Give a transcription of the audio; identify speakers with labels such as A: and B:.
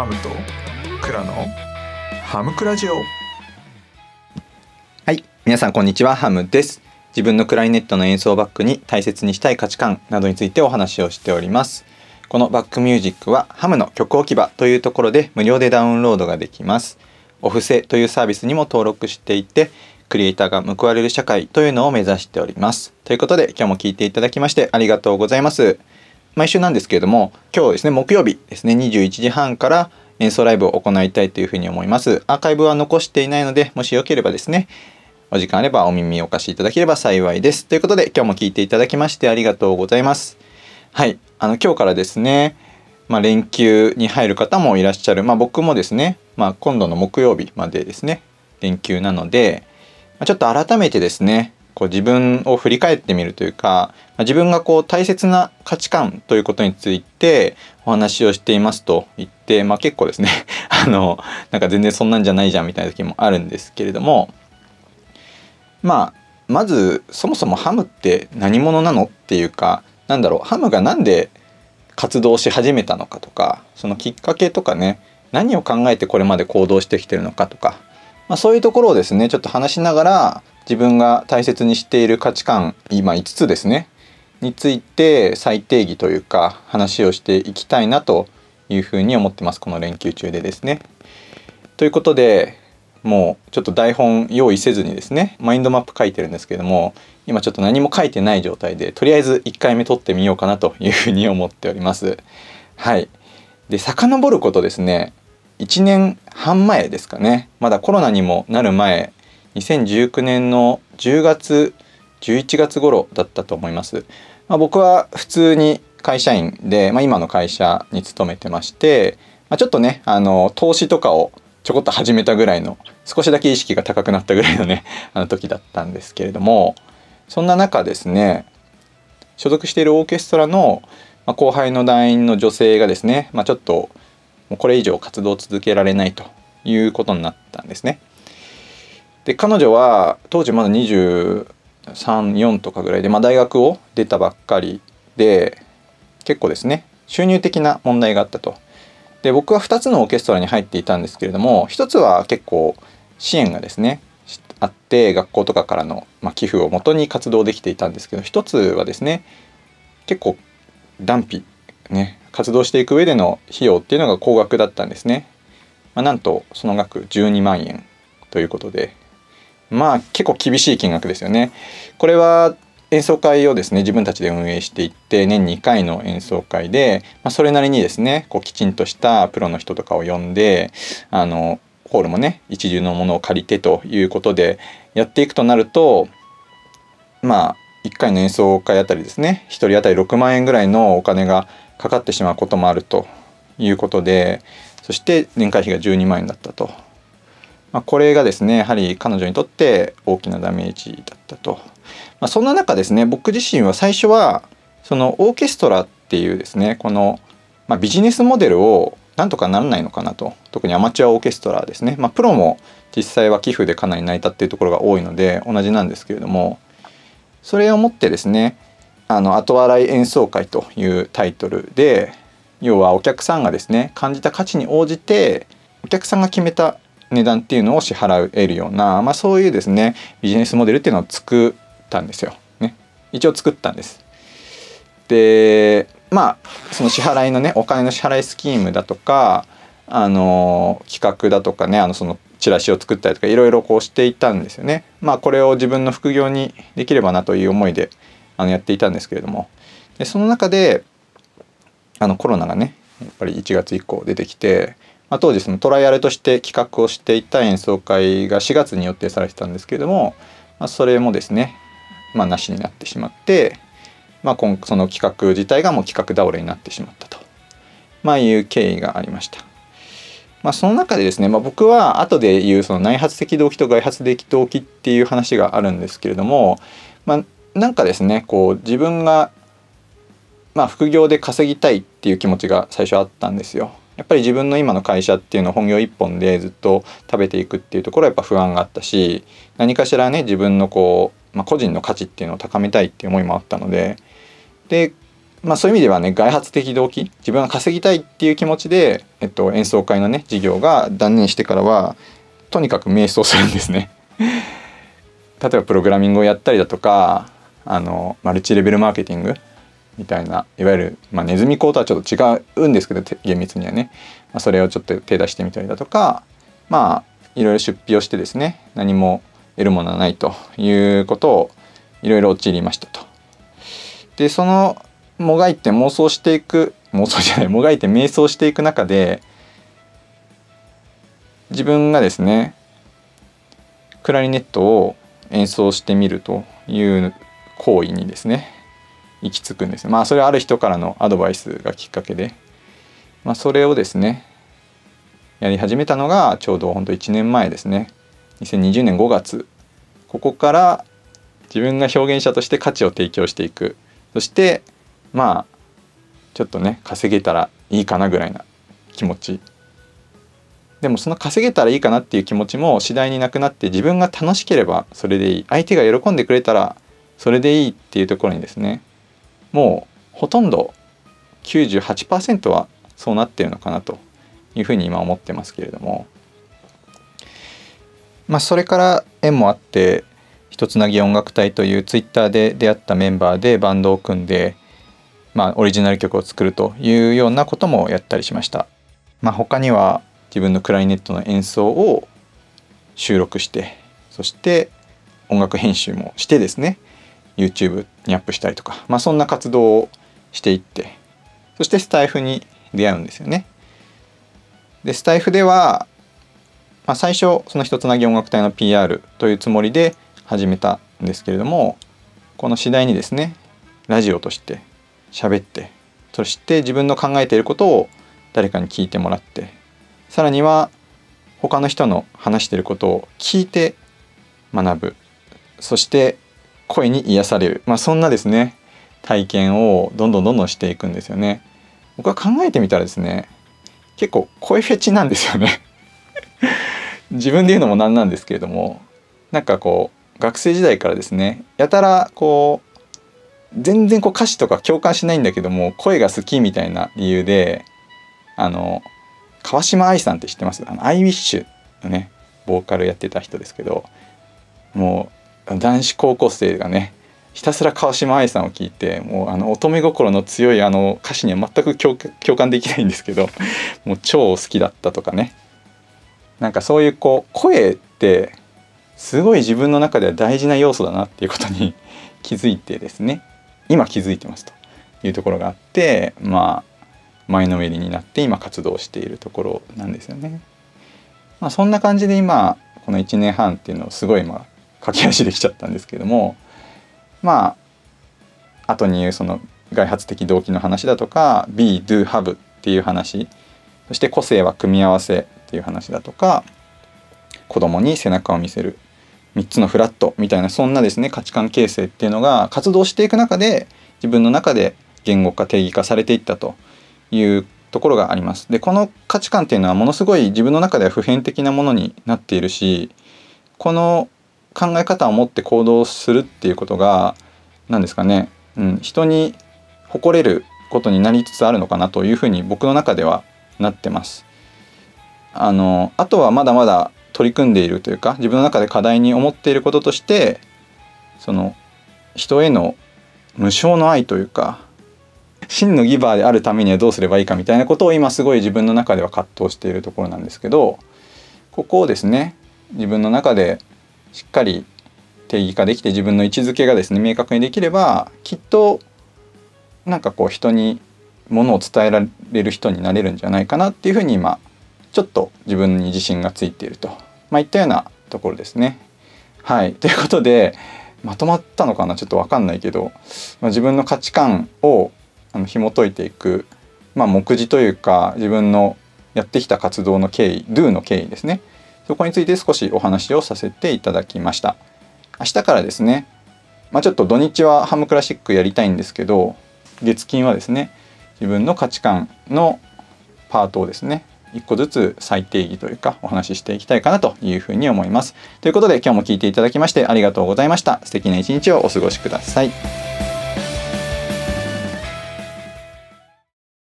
A: ハムとクラのハムクラジオ
B: はい、皆さんこんにちは、ハムです。自分のクラリネットの演奏バックに大切にしたい価値観などについてお話をしております。このバックミュージックはハムの曲置き場というところで無料でダウンロードができます。お布施というサービスにも登録していて、クリエイターが報われる社会というのを目指しております。ということで今日も聞いていただきましてありがとうございます。毎週なんですけれども、今日ですね、木曜日ですね、21時半から演奏ライブを行いたいというふうに思います。アーカイブは残していないので、もしよければですね、お時間あればお耳をお貸しいただければ幸いです。ということで、今日も聞いていただきましてありがとうございます。はい、あの今日からですね、まあ、連休に入る方もいらっしゃる、まあ、僕もですね、まあ、今度の木曜日までですね、連休なので、まちょっと改めてですね、こう自分を振り返ってみるというか、自分がこう大切な価値観ということについてお話をしていますと言って、まあ、結構ですね あのなんか全然そんなんじゃないじゃんみたいな時もあるんですけれどもまあまずそもそもハムって何者なのっていうかなんだろうハムがなんで活動し始めたのかとかそのきっかけとかね何を考えてこれまで行動してきてるのかとか、まあ、そういうところをですねちょっと話しながら自分が大切にしている価値観今5つですね。について再定義というか話をしていきたいなというふうに思ってます。この連休中でですね。ということでもうちょっと台本用意せずにですねマインドマップ書いてるんですけども今ちょっと何も書いてない状態でとりあえず1回目撮ってみようかなというふうに思っております。はい。で遡ることですね。1年半前ですかね。まだコロナにもなる前2019年の10月11月頃だったと思います。まあ、僕は普通に会社員で、まあ、今の会社に勤めてまして、まあ、ちょっとねあの投資とかをちょこっと始めたぐらいの少しだけ意識が高くなったぐらいのね あの時だったんですけれどもそんな中ですね所属しているオーケストラの、まあ、後輩の団員の女性がですね、まあ、ちょっとこれ以上活動を続けられないということになったんですね。で彼女は当時まだ234とかぐらいで、まあ、大学を出たばっかりで結構ですね収入的な問題があったと。で僕は2つのオーケストラに入っていたんですけれども1つは結構支援がですねあって学校とかからの、まあ、寄付をもとに活動できていたんですけど1つはですね結構断費ね活動していく上での費用っていうのが高額だったんですね。まあ、なんとその額12万円ということでまあ結構厳しい金額ですよね。これは演奏会をですね自分たちで運営していって年2回の演奏会で、まあ、それなりにですねこうきちんとしたプロの人とかを呼んであのホールもね一流のものを借りてということでやっていくとなるとまあ1回の演奏会あたりですね1人当たり6万円ぐらいのお金がかかってしまうこともあるということでそして年会費が12万円だったと。まあ、これがですねやはり彼女にとって大きなダメージだったと。まあ、そんな中ですね僕自身は最初はそのオーケストラっていうですねこの、まあ、ビジネスモデルをなんとかならないのかなと特にアマチュアオーケストラですね、まあ、プロも実際は寄付でかなり成り立っているところが多いので同じなんですけれどもそれをもってですねあの後笑い演奏会というタイトルで要はお客さんがですね感じた価値に応じてお客さんが決めた値段っていうのを支払えるような、まあ、そういうですねビジネスモデルっていうのを作ったんですよ。ね、一応作ったんです。でまあその支払いのねお金の支払いスキームだとかあの企画だとかねあのそのチラシを作ったりとかいろいろこうしていたんですよね。まあこれを自分の副業にできればなという思いであのやっていたんですけれどもでその中であのコロナがねやっぱり1月以降出てきて、まあ、当時そのトライアルとして企画をしていた演奏会が4月に予定されてたんですけれども、まあ、それもですね、まあ、なしになってしまって、まあ、今その企画自体がもう企画倒れになってしまったと、まあ、いう経緯がありました。まあ、その中でですね、まあ、僕は後で言うその内発的動機と外発的動機っていう話があるんですけれども、まあ、なんかですねこう自分がまあ副業で稼ぎたいっていう気持ちが最初あったんですよ。やっぱり自分の今の会社っていうのを本業一本でずっと食べていくっていうところはやっぱ不安があったし何かしらね自分のこう、まあ、個人の価値っていうのを高めたいっていう思いもあったのででまあ、そういう意味ではね外発的動機自分が稼ぎたいっていう気持ちで、えっと、演奏会のね事業が断念してからはとにかく迷走するんですね。例えばプログラミングをやったりだとかあのマルチレベルマーケティングみたいないわゆる、まあ、ネズミ講とはちょっと違うんですけど厳密にはね、まあ、それをちょっと手出してみたりだとかまあいろいろ出費をしてですね何も得るものはないということをいろいろ陥りましたと。でそのもがいて妄想していく妄想じゃないもがいて瞑想していく中で自分がですねクラリネットを演奏してみるという行為にですね行き着くんですまあそれはある人からのアドバイスがきっかけで、まあ、それをですねやり始めたのがちょうどほんと1年前ですね。2020年5月。ここから自分が表現者として価値を提供していく。そしてまあちょっとね稼げたらいいかなぐらいな気持ち。でもその稼げたらいいかなっていう気持ちも次第になくなって自分が楽しければそれでいい。相手が喜んでくれたらそれでいいっていうところにですねもうほとんど98%はそうなってるのかなというふうに今思ってますけれどもまあそれから縁もあって一つなぎ音楽隊というツイッターで出会ったメンバーでバンドを組んでまあオリジナル曲を作るというようなこともやったりしました。まあ、他には自分のクラリネットの演奏を収録してそして音楽編集もしてですね YouTube にアップしたりとか、まあ、そんな活動をしていってそしてスタイフに出会うんですよね。でスタイフでは、まあ、最初その一つなぎ音楽隊の PR というつもりで始めたんですけれどもこの次第にですねラジオとして喋ってそして自分の考えていることを誰かに聞いてもらってさらには他の人の話していることを聞いて学ぶそして声に癒される、まあ、そんなですね体験をどんどんどんどんしていくんですよね。僕は考えてみたらですね結構声フェチなんですよね。自分で言うのもなんなんですけれどもなんかこう学生時代からですねやたらこう全然こう歌詞とか共感しないんだけども声が好きみたいな理由であの川島愛さんって知ってます？あのアイウィッシュのねボーカルやってた人ですけどもう男子高校生がねひたすら川島愛さんを聞いてもうあの乙女心の強いあの歌詞には全く共感できないんですけど もう超好きだったとかねなんかそういうこう声ってすごい自分の中では大事な要素だなっていうことに 気づいてですね今気づいてますというところがあってまあ前のめりになって今活動しているところなんですよね。まあ、そんな感じで今この1年半っていうのをすごいまあ駆け足できちゃったんですけどもまあ後に言うその外発的動機の話だとか Be Do Have っていう話そして個性は組み合わせっていう話だとか子供に背中を見せる3つのフラットみたいなそんなですね価値観形成っていうのが活動していく中で自分の中で言語化定義化されていったというところがあります。でこの価値観っていうのはものすごい自分の中では普遍的なものになっているしこの考え方を持って行動するっていうことが何ですかね、うん、人に誇れることになりつつあるのかなというふうに僕の中ではなってます。あのあとはまだまだ取り組んでいるというか自分の中で課題に思っていることとしてその人への無償の愛というか真のギバーであるためにはどうすればいいかみたいなことを今すごい自分の中では葛藤しているところなんですけどここをですね自分の中でしっかり定義化できて自分の位置づけがですね明確にできればきっとなんかこう人にものを伝えられる人になれるんじゃないかなっていうふうに今ちょっと自分に自信がついていると、まあ、いったようなところですね。はい。ということでまとまったのかな？ちょっと分かんないけど、まあ、自分の価値観をあの紐解いていく、まあ、目次というか自分のやってきた活動の経緯 Do の経緯ですね。そこについて少しお話をさせていただきました明日からですね、まあ、ちょっと土日はハムクラシックやりたいんですけど月金はですね自分の価値観のパートをですね一個ずつ再定義というかお話ししていきたいかなというふうに思います。ということで今日も聞いていただきましてありがとうございました。素敵な一日をお過ごしください。